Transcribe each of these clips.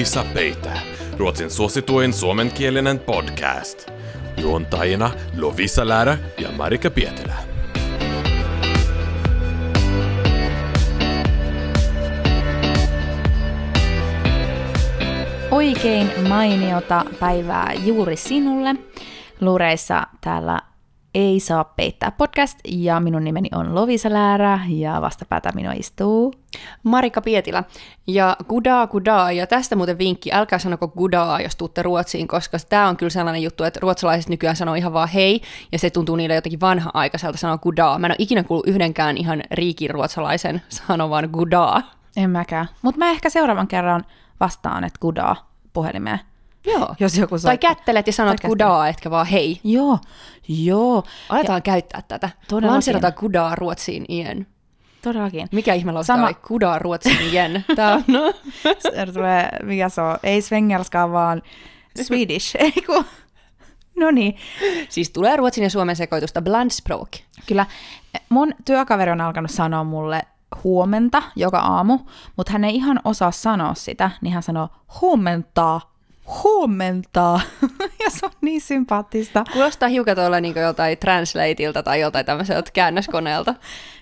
Ei saa peitää, Ruotsin suosituin suomenkielinen podcast. Juontajina Lovisa Lärä ja Marika Pietilä. Oikein mainiota päivää juuri sinulle. Luureissa täällä ei saa peittää podcast ja minun nimeni on Lovisa Läärä ja vastapäätä minua istuu Marika Pietilä. Ja gudaa gudaa, ja tästä muuten vinkki, älkää sanoko gudaa, jos tuutte Ruotsiin, koska tämä on kyllä sellainen juttu, että ruotsalaiset nykyään sanoo ihan vaan hei, ja se tuntuu niille jotenkin vanha-aikaiselta sanoa gudaa. Mä en ole ikinä kuullut yhdenkään ihan riikin ruotsalaisen sanovan gudaa. En mäkään. Mutta mä ehkä seuraavan kerran vastaan, että gudaa puhelimeen. Joo. Jos joku Tai soittaa. kättelet ja sanot Tai gudaa, etkä vaan hei. Joo, joo, Aletaan ja käyttää tätä. Todellakin. Lanseerataan gudaa Ruotsiin ien. todellakin. Mikä ihme lausutaan Sama- oli gudaa Ruotsiin ien? Tää on, no. Se tulee, mikä se on, ei svengelskaa, vaan Swedish, ei kun... No niin, Siis tulee ruotsin ja suomen sekoitusta blandspråk. kyllä mun työkaveri on alkanut sanoa mulle huomenta joka aamu, mutta hän ei ihan osaa sanoa sitä, niin hän sanoo huomentaa, huomentaa. ja se on niin sympaattista. Kuulostaa hiukan tuolla niin joltain translateilta tai joltain tämmöiseltä käännöskoneelta.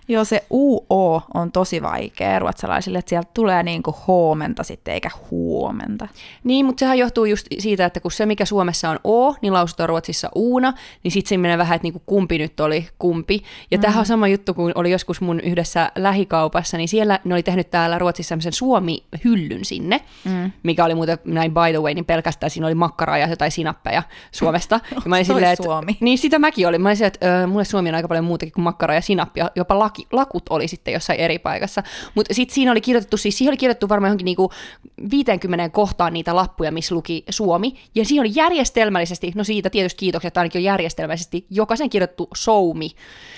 Joo, se UO on tosi vaikea ruotsalaisille, että sieltä tulee niinku huomenta sitten, eikä huomenta. Niin, mutta sehän johtuu just siitä, että kun se mikä Suomessa on O, niin lausutaan Ruotsissa uuna, niin sitten se menee vähän, että niinku kumpi nyt oli kumpi. Ja mm. tämähän on sama juttu, kun oli joskus mun yhdessä lähikaupassa, niin siellä ne oli tehnyt täällä Ruotsissa semmoisen Suomi-hyllyn sinne, mm. mikä oli muuten näin by the way, niin pelkästään siinä oli makkaraa ja jotain sinappeja Suomesta. ja mä olin silleen, että, Suomi? Niin sitä mäkin olin. Mä olin silleen, että ö, mulle Suomi on aika paljon muutakin kuin makkaraa ja sinappia, jopa laki, lakut oli sitten jossain eri paikassa. Mutta sitten siinä oli kirjoitettu, siis siihen oli kirjoitettu varmaan johonkin niinku 50 kohtaan niitä lappuja, missä luki Suomi. Ja siinä oli järjestelmällisesti, no siitä tietysti kiitokset, että ainakin on järjestelmällisesti, jokaisen kirjoitettu Soumi.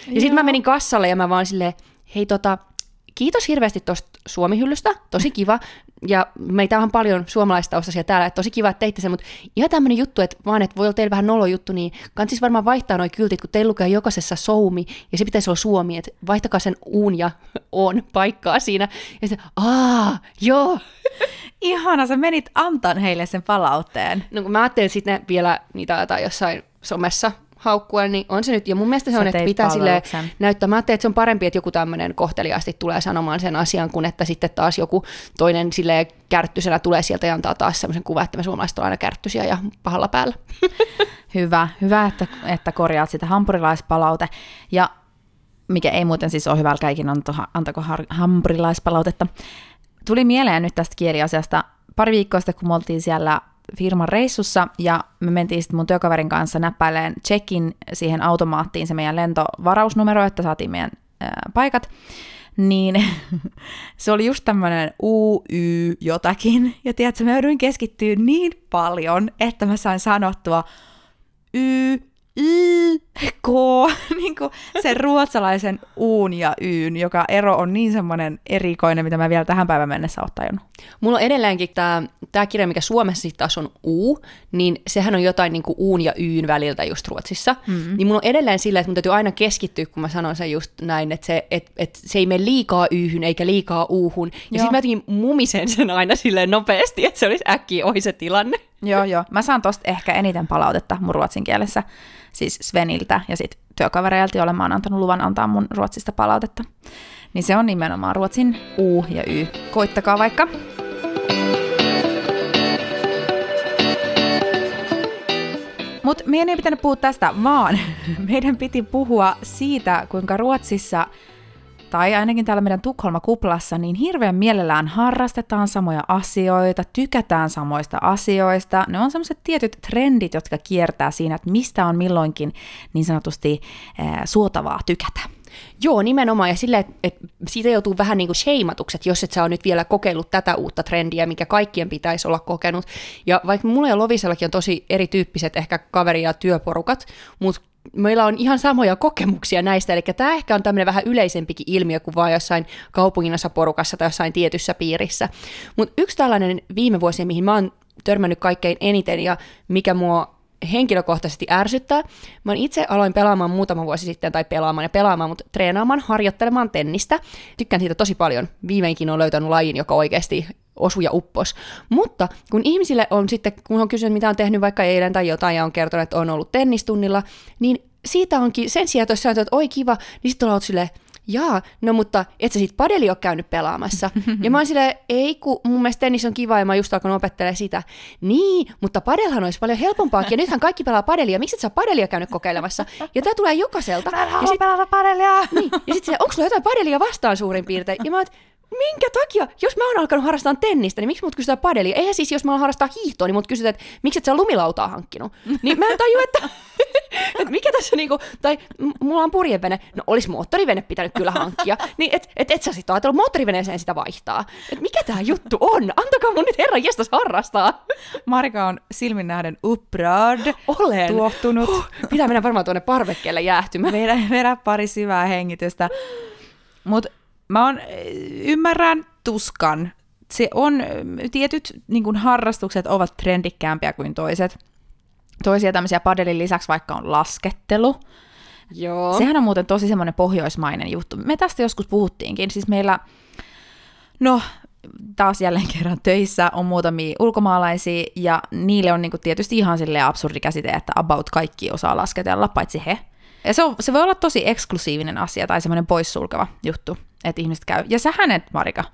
Ja sitten mä menin kassalle ja mä vaan silleen, hei tota, kiitos hirveästi tuosta Suomi-hyllystä, tosi kiva. Ja meitä on paljon suomalaistaustaisia täällä, että tosi kiva, että teitte sen, mutta ihan tämmöinen juttu, että vaan, että voi olla teillä vähän nolo juttu, niin kansis varmaan vaihtaa noi kyltit, kun teillä lukee jokaisessa Soumi, ja se pitäisi olla Suomi, että vaihtakaa sen uun ja on paikkaa siinä. Ja sitten, aa, joo. Ihana, sä menit antaan heille sen palautteen. No kun mä ajattelin sitten vielä niitä jotain jossain somessa haukkua, niin on se nyt, ja mun mielestä se Sä on, että pitää sille näyttää. Mä ajattelin, että se on parempi, että joku tämmöinen kohteliaasti tulee sanomaan sen asian, kun että sitten taas joku toinen sille kärttyisenä tulee sieltä ja antaa taas semmoisen kuvan, että me suomalaiset on aina kärttyisiä ja pahalla päällä. Hyvä, hyvä, että, että korjaat sitä hampurilaispalaute. Ja mikä ei muuten siis ole hyvä, älkää ikinä antako har- hampurilaispalautetta. Tuli mieleen nyt tästä kieliasiasta pari viikkoa sitten, kun me oltiin siellä firman reissussa, ja me mentiin sitten mun työkaverin kanssa näppäileen checkin siihen automaattiin se meidän lentovarausnumero, että saatiin meidän ää, paikat, niin se oli just tämmöinen U, Y, jotakin, ja tiedätkö, mä jouduin keskittyä niin paljon, että mä sain sanottua Y, Y, K, niin kuin sen ruotsalaisen uun ja yyn, joka ero on niin semmoinen erikoinen, mitä mä vielä tähän päivän mennessä oon tajunnut. Mulla on edelleenkin tämä, tämä kirja, mikä Suomessa sitten taas on U, niin sehän on jotain niin kuin uun ja yyn väliltä just Ruotsissa. Mm-hmm. Niin mulla on edelleen silleen, että mun täytyy aina keskittyä, kun mä sanon sen just näin, että se, et, et se ei mene liikaa yhyn eikä liikaa uuhun. Ja sitten mä jotenkin mumisen sen aina silleen nopeasti, että se olisi äkkiä ohi se tilanne. Joo, joo. Mä saan tosta ehkä eniten palautetta mun ruotsin kielessä, siis Sveniltä ja sitten työkavereilta, joille mä oon antanut luvan antaa mun ruotsista palautetta. Niin se on nimenomaan ruotsin U ja Y. Koittakaa vaikka. Mutta meidän ei pitänyt puhua tästä, vaan meidän piti puhua siitä, kuinka Ruotsissa, tai ainakin täällä meidän Tukholma-kuplassa, niin hirveän mielellään harrastetaan samoja asioita, tykätään samoista asioista. Ne on semmoiset tietyt trendit, jotka kiertää siinä, että mistä on milloinkin niin sanotusti ää, suotavaa tykätä. Joo, nimenomaan. Ja silleen, että et siitä joutuu vähän niin kuin sheimatuksi, että jos et sä ole nyt vielä kokeillut tätä uutta trendiä, mikä kaikkien pitäisi olla kokenut. Ja vaikka mulla ja Lovisellakin on tosi erityyppiset ehkä kaveri- ja työporukat, mutta meillä on ihan samoja kokemuksia näistä, eli tämä ehkä on tämmöinen vähän yleisempikin ilmiö kuin vain jossain kaupunginassa porukassa tai jossain tietyssä piirissä. Mutta yksi tällainen viime vuosi, mihin mä oon törmännyt kaikkein eniten ja mikä mua henkilökohtaisesti ärsyttää. Mä itse aloin pelaamaan muutama vuosi sitten, tai pelaamaan ja pelaamaan, mutta treenaamaan, harjoittelemaan tennistä. Tykkään siitä tosi paljon. Viimeinkin on löytänyt lajin, joka oikeasti osu ja uppos. Mutta kun ihmisille on sitten, kun on kysynyt, mitä on tehnyt vaikka eilen tai jotain ja on kertonut, että on ollut tennistunnilla, niin siitä onkin, sen sijaan, että olisi sanottu, että oi kiva, niin sitten ollaan silleen, jaa, no mutta et sä sit padeli ole käynyt pelaamassa. ja mä oon silleen, ei kun mun mielestä tennis on kiva ja mä just alkanut opettelemaan sitä. Niin, mutta padelhan olisi paljon helpompaakin ja nythän kaikki pelaa padelia, miksi et sä padelia käynyt kokeilemassa? Ja tää tulee jokaiselta. Mä en ja sit, pelata padelia! niin, ja sitten onko sulla jotain padelia vastaan suurin piirtein? Ja mä oon, minkä takia, jos mä oon alkanut harrastaa tennistä, niin miksi mut kysytään padelia? Eihän siis, jos mä oon harrastaa hiihtoa, niin mut kysytään, että miksi et sä lumilautaa hankkinut? Niin mä en taju, että, että mikä tässä niinku, tai mulla on purjevene, no olis moottorivene pitänyt kyllä hankkia, niin et, et, et sä sit ajatellut moottoriveneeseen sitä vaihtaa. Et mikä tää juttu on? Antakaa mun nyt herran jestas harrastaa. Marika on silmin nähden upprörd, Olen. tuohtunut. Huh, pitää mennä varmaan tuonne parvekkeelle jäähtymään. Vedä, vedä pari syvää hengitystä. Mutta mä on, ymmärrän tuskan. Se on, tietyt niin kun harrastukset ovat trendikkäämpiä kuin toiset. Toisia tämmöisiä padelin lisäksi vaikka on laskettelu. Joo. Sehän on muuten tosi semmoinen pohjoismainen juttu. Me tästä joskus puhuttiinkin. Siis meillä, no taas jälleen kerran töissä on muutamia ulkomaalaisia, ja niille on niinku tietysti ihan silleen absurdi käsite, että about kaikki osaa lasketella, paitsi he. Ja se, on, se voi olla tosi eksklusiivinen asia tai semmoinen poissulkeva juttu, että ihmiset käy. Ja sä hänet, Marika,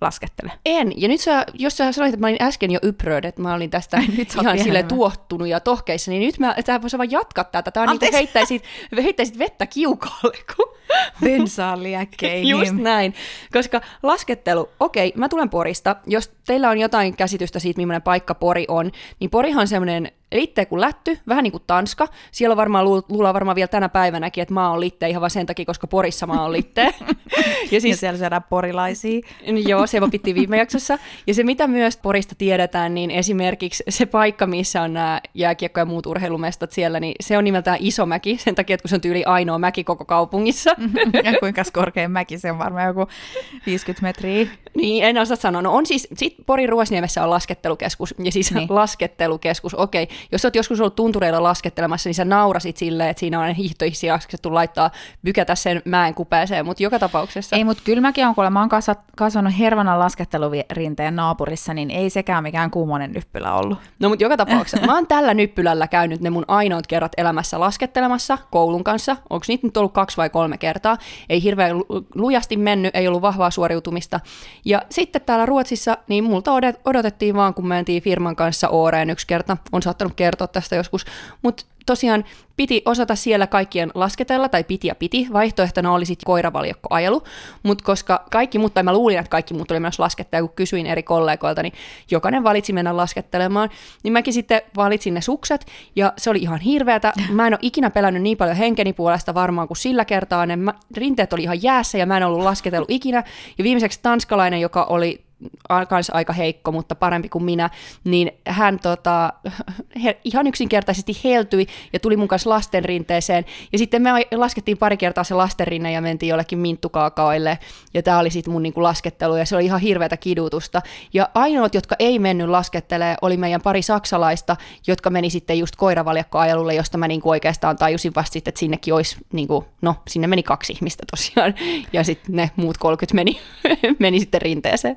laskettele. En. Ja nyt sä, jos sä sanoit, että mä olin äsken jo ypröd, että mä olin tästä Nyt ihan sille tuottunut ja tohkeissa, niin nyt mä, sä vois vaan jatkaa tätä. Tää on niin kuin heittäisit, heittäisit vettä kiukaalle, kun Bensaa liekkeihin. Just näin, koska laskettelu, okei, mä tulen Porista. Jos teillä on jotain käsitystä siitä, millainen paikka Pori on, niin Porihan on semmoinen liitteä kuin lätty, vähän niin kuin Tanska. Siellä on varmaan, lu- luullaan varmaan vielä tänä päivänäkin, että maa on liitteä ihan vaan sen takia, koska Porissa maa on liitteä. ja Ja siis siellä syödään porilaisia. Joo, se opittiin viime jaksossa. Ja se, mitä myös Porista tiedetään, niin esimerkiksi se paikka, missä on nämä jääkiekko- ja muut urheilumestat siellä, niin se on nimeltään Isomäki, sen takia, että kun se on tyyli ainoa mäki koko kaupungissa. ja kuinka korkein mäki se on varmaan joku 50 metriä. Niin, en osaa sanoa. No on siis, sit Porin Ruosniemessä on laskettelukeskus, ja siis Niin. laskettelukeskus, okei. Jos oot joskus ollut tuntureilla laskettelemassa, niin sä naurasit silleen, että siinä on hiihtoihsi jaksettu laittaa, pykätä sen mäen kupeeseen, mutta joka tapauksessa. Ei, mutta kyllä mäkin on, kun mä oon kasvanut Hervanan laskettelurinteen naapurissa, niin ei sekään mikään kuumonen nyppylä ollut. No mutta joka tapauksessa, mä oon tällä nyppylällä käynyt ne mun ainoat kerrat elämässä laskettelemassa koulun kanssa. Onko niitä nyt ollut kaksi vai kolme kertaa? Ei hirveän lu- lujasti mennyt, ei ollut vahvaa suoriutumista. Ja sitten täällä Ruotsissa, niin multa odot- odotettiin vaan, kun mentiin firman kanssa Ooreen yksi kerta. On saattanut kertoa tästä joskus. Mutta tosiaan piti osata siellä kaikkien lasketella, tai piti ja piti. Vaihtoehtona oli sitten koiravaljakkoajelu, mutta koska kaikki muut, tai mä luulin, että kaikki muut oli myös laskettaa, kun kysyin eri kollegoilta, niin jokainen valitsi mennä laskettelemaan, niin mäkin sitten valitsin ne sukset, ja se oli ihan hirveätä. Mä en ole ikinä pelännyt niin paljon henkeni puolesta varmaan kuin sillä kertaa, ne rinteet oli ihan jäässä, ja mä en ollut lasketellut ikinä, ja viimeiseksi tanskalainen, joka oli kanssa aika heikko, mutta parempi kuin minä, niin hän tota, he, ihan yksinkertaisesti heltyi ja tuli mun kanssa lasten rinteeseen. Ja sitten me laskettiin pari kertaa se lastenrinne ja mentiin jollekin minttukaakaoille. Ja tämä oli sitten mun niinku laskettelu ja se oli ihan hirveätä kidutusta. Ja ainoat, jotka ei mennyt laskettelee, oli meidän pari saksalaista, jotka meni sitten just koiravaljakkoajelulle, josta mä niinku oikeastaan tajusin vasta sitten, että sinnekin olisi, niinku, no sinne meni kaksi ihmistä tosiaan. Ja sitten ne muut 30 meni, meni sitten rinteeseen.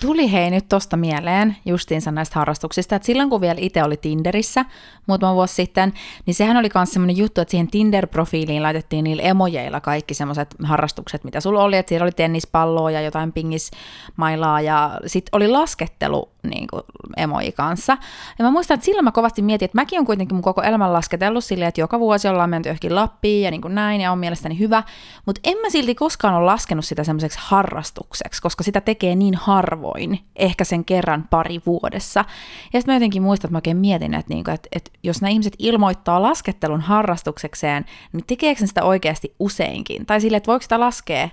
Tuli hei nyt tosta mieleen justiinsa näistä harrastuksista, että silloin kun vielä itse oli Tinderissä muutama vuosi sitten, niin sehän oli myös semmoinen juttu, että siihen Tinder-profiiliin laitettiin niillä emojeilla kaikki semmoiset harrastukset, mitä sulla oli, että siellä oli tennispalloa ja jotain pingismailaa ja sitten oli laskettelu niin kuin emoji kanssa. Ja mä muistan, että silloin mä kovasti mietin, että mäkin on kuitenkin mun koko elämän lasketellut silleen, että joka vuosi ollaan menty johonkin Lappiin ja niin kuin näin ja on mielestäni hyvä, mutta en mä silti koskaan ole laskenut sitä semmoiseksi harrastukseksi, koska sitä tekee niin harvoin, ehkä sen kerran pari vuodessa. Ja sitten mä jotenkin muistan, että mä oikein mietin, että, niinku, että, että jos nämä ihmiset ilmoittaa laskettelun harrastuksekseen, niin tekeekö sitä oikeasti useinkin? Tai silleen, että voiko sitä laskea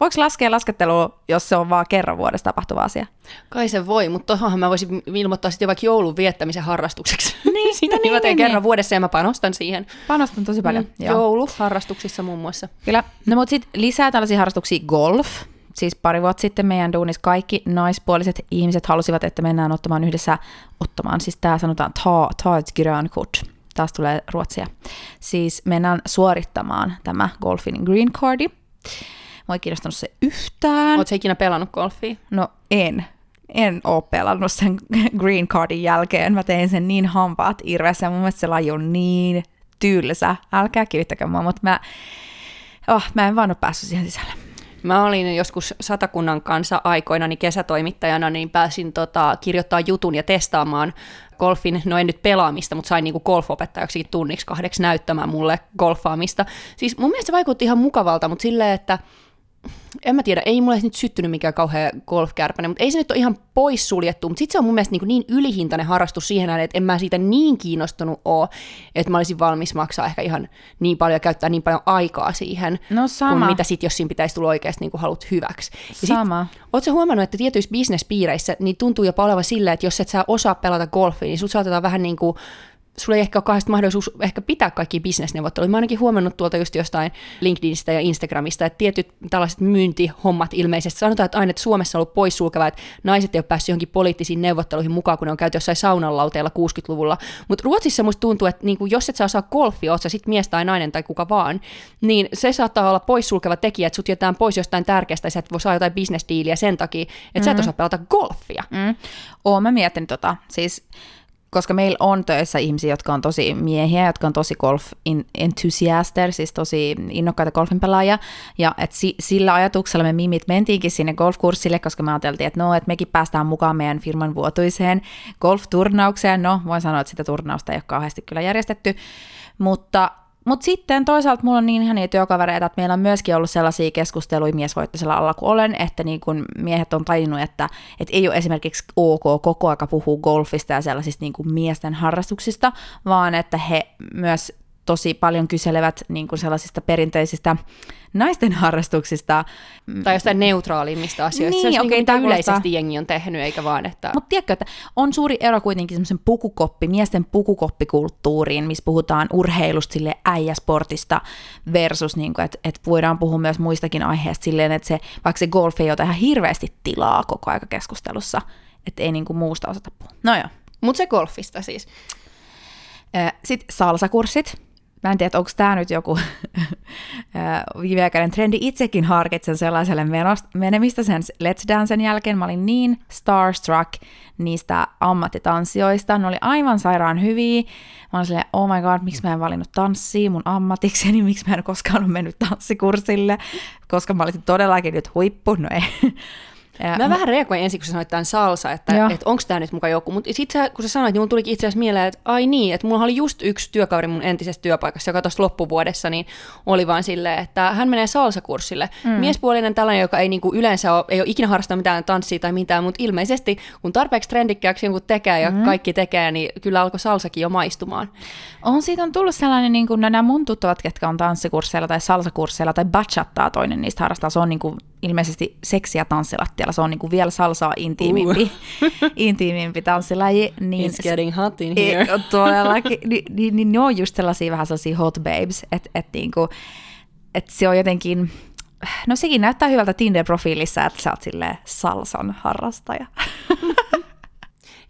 Voiko laskea laskettelua, jos se on vaan kerran vuodessa tapahtuva asia? Kai se voi, mutta tohonhan mä voisin ilmoittaa sitten vaikka joulun viettämisen harrastukseksi. Niin, Sitä no niin, mä teen niin, kerran niin. vuodessa ja mä panostan siihen. Panostan tosi paljon. Mm, joo. Joulu harrastuksissa muun muassa. Kyllä. No mutta sitten lisää tällaisia harrastuksia golf. Siis pari vuotta sitten meidän duunissa kaikki naispuoliset ihmiset halusivat, että mennään ottamaan yhdessä, ottamaan, siis tämä sanotaan ta, ta grönkort. Taas tulee ruotsia. Siis mennään suorittamaan tämä golfin green cardi. Ei kiinnostanut se yhtään. Oletko ikinä pelannut golfia? No en. en ole pelannut sen green cardin jälkeen. Mä tein sen niin hampaat irvessä ja mun mielestä se laji on niin tylsä. Älkää kivittäkö mua, mutta mä, oh, mä en vaan ole päässyt siihen sisälle. Mä olin joskus Satakunnan kanssa aikoina niin kesätoimittajana, niin pääsin tota, kirjoittaa jutun ja testaamaan golfin, no en nyt pelaamista, mutta sain niinku golfopettajaksi tunniksi kahdeksi näyttämään mulle golfaamista. Siis mun mielestä se vaikutti ihan mukavalta, mutta silleen, että en mä tiedä, ei mulle nyt syttynyt mikään kauhean golfkärpäinen, mutta ei se nyt ole ihan poissuljettu, mutta sitten se on mun mielestä niin, niin ylihintainen harrastus siihen nähden, että en mä siitä niin kiinnostunut ole, että mä olisin valmis maksaa ehkä ihan niin paljon ja käyttää niin paljon aikaa siihen, No sama. kuin mitä sitten, jos siinä pitäisi tulla oikeasti niin kuin halut hyväksi. Ja sit, Sama. Oletko huomannut, että tietyissä bisnespiireissä niin tuntuu jopa olevan silleen, että jos et sä osaa pelata golfia, niin sut saatetaan vähän niin kuin sulla ei ehkä ole kauheasti mahdollisuus ehkä pitää kaikki bisnesneuvotteluja. Mä ainakin huomannut tuolta just jostain LinkedInistä ja Instagramista, että tietyt tällaiset myyntihommat ilmeisesti sanotaan, että aina että Suomessa on ollut poissulkeva, että naiset ei ole päässyt johonkin poliittisiin neuvotteluihin mukaan, kun ne on käyty jossain saunanlauteilla 60-luvulla. Mutta Ruotsissa musta tuntuu, että niinku, jos et sä osaa golfia, oot sä sit mies tai nainen tai kuka vaan, niin se saattaa olla poissulkeva tekijä, että sut jätetään pois jostain tärkeästä ja sä et voi saa jotain bisnesdiiliä sen takia, että mm-hmm. sä et osaa pelata golfia. Mm. Oon mä miettinyt tota, siis koska meillä on töissä ihmisiä, jotka on tosi miehiä, jotka on tosi golf enthusiaster, siis tosi innokkaita golfin pelaajia, ja et si, sillä ajatuksella me mimit mentiinkin sinne golfkurssille, koska me ajateltiin, että no, että mekin päästään mukaan meidän firman vuotuiseen golfturnaukseen, no, voin sanoa, että sitä turnausta ei ole kauheasti kyllä järjestetty, mutta mutta sitten toisaalta mulla on niin ihania työkavereita, että meillä on myöskin ollut sellaisia keskusteluja miesvoittoisella alla kuin olen, että niin kun miehet on tajunnut, että, että ei ole esimerkiksi ok koko aika puhua golfista ja sellaisista niin miesten harrastuksista, vaan että he myös tosi paljon kyselevät niin kuin sellaisista perinteisistä naisten harrastuksista. Tai jostain neutraalimmista asioista. Niin, se okei, niin kuin yleisesti jengi on tehnyt, eikä vaan, että... Mutta tiedätkö, että on suuri ero kuitenkin semmoisen pukukoppi, miesten pukukoppikulttuuriin, missä puhutaan urheilusta sille äijäsportista versus, niin kuin, että, että voidaan puhua myös muistakin aiheista silleen, että se, vaikka se golf ei ota ihan hirveästi tilaa koko aika keskustelussa, että ei niin kuin muusta osata puhua. No joo. Mutta se golfista siis. Sitten salsakurssit. Mä en tiedä, onko tämä nyt joku ö, viimeaikainen trendi. Itsekin harkitsen sellaiselle menost- menemistä sen Let's Dancen jälkeen. Mä olin niin starstruck niistä ammattitanssijoista. Ne oli aivan sairaan hyviä. Mä olin silleen, oh my god, miksi mä en valinnut tanssia mun ammatikseni, miksi mä en koskaan ole mennyt tanssikurssille, koska mä olisin todellakin nyt huippu. No ei. Ja Mä vähän reagoin ensin, kun sä sanoit tämän salsa, että et onko tämä nyt muka joku. Mutta sitten kun sä sanoit, niin mulla tulikin itse asiassa mieleen, että ai niin, että mulla oli just yksi työkaveri mun entisessä työpaikassa, joka tuossa loppuvuodessa, niin oli vaan silleen, että hän menee salsakurssille. Mm. Miespuolinen tällainen, joka ei niinku yleensä ole, ei ole ikinä harrastanut mitään tanssia tai mitään, mutta ilmeisesti kun tarpeeksi trendikkääksi jonkun tekee ja mm. kaikki tekee, niin kyllä alkoi salsakin jo maistumaan. On siitä on tullut sellainen, niin kuin nämä mun tuttavat, ketkä on tanssikursseilla tai salsakursseilla tai bachattaa toinen niistä harrastaa, se on niin kuin ilmeisesti seksiä tanssilattialla, se on niin kuin vielä salsaa intiimimpi, intiimimpi tanssilaji. Niin It's getting hot in Ei, here. Todellakin, niin, niin, niin ne on just sellaisia vähän sellaisia hot babes, että et niinku, et se on jotenkin, no sekin näyttää hyvältä Tinder-profiilissa, että sä oot silleen salsan harrastaja.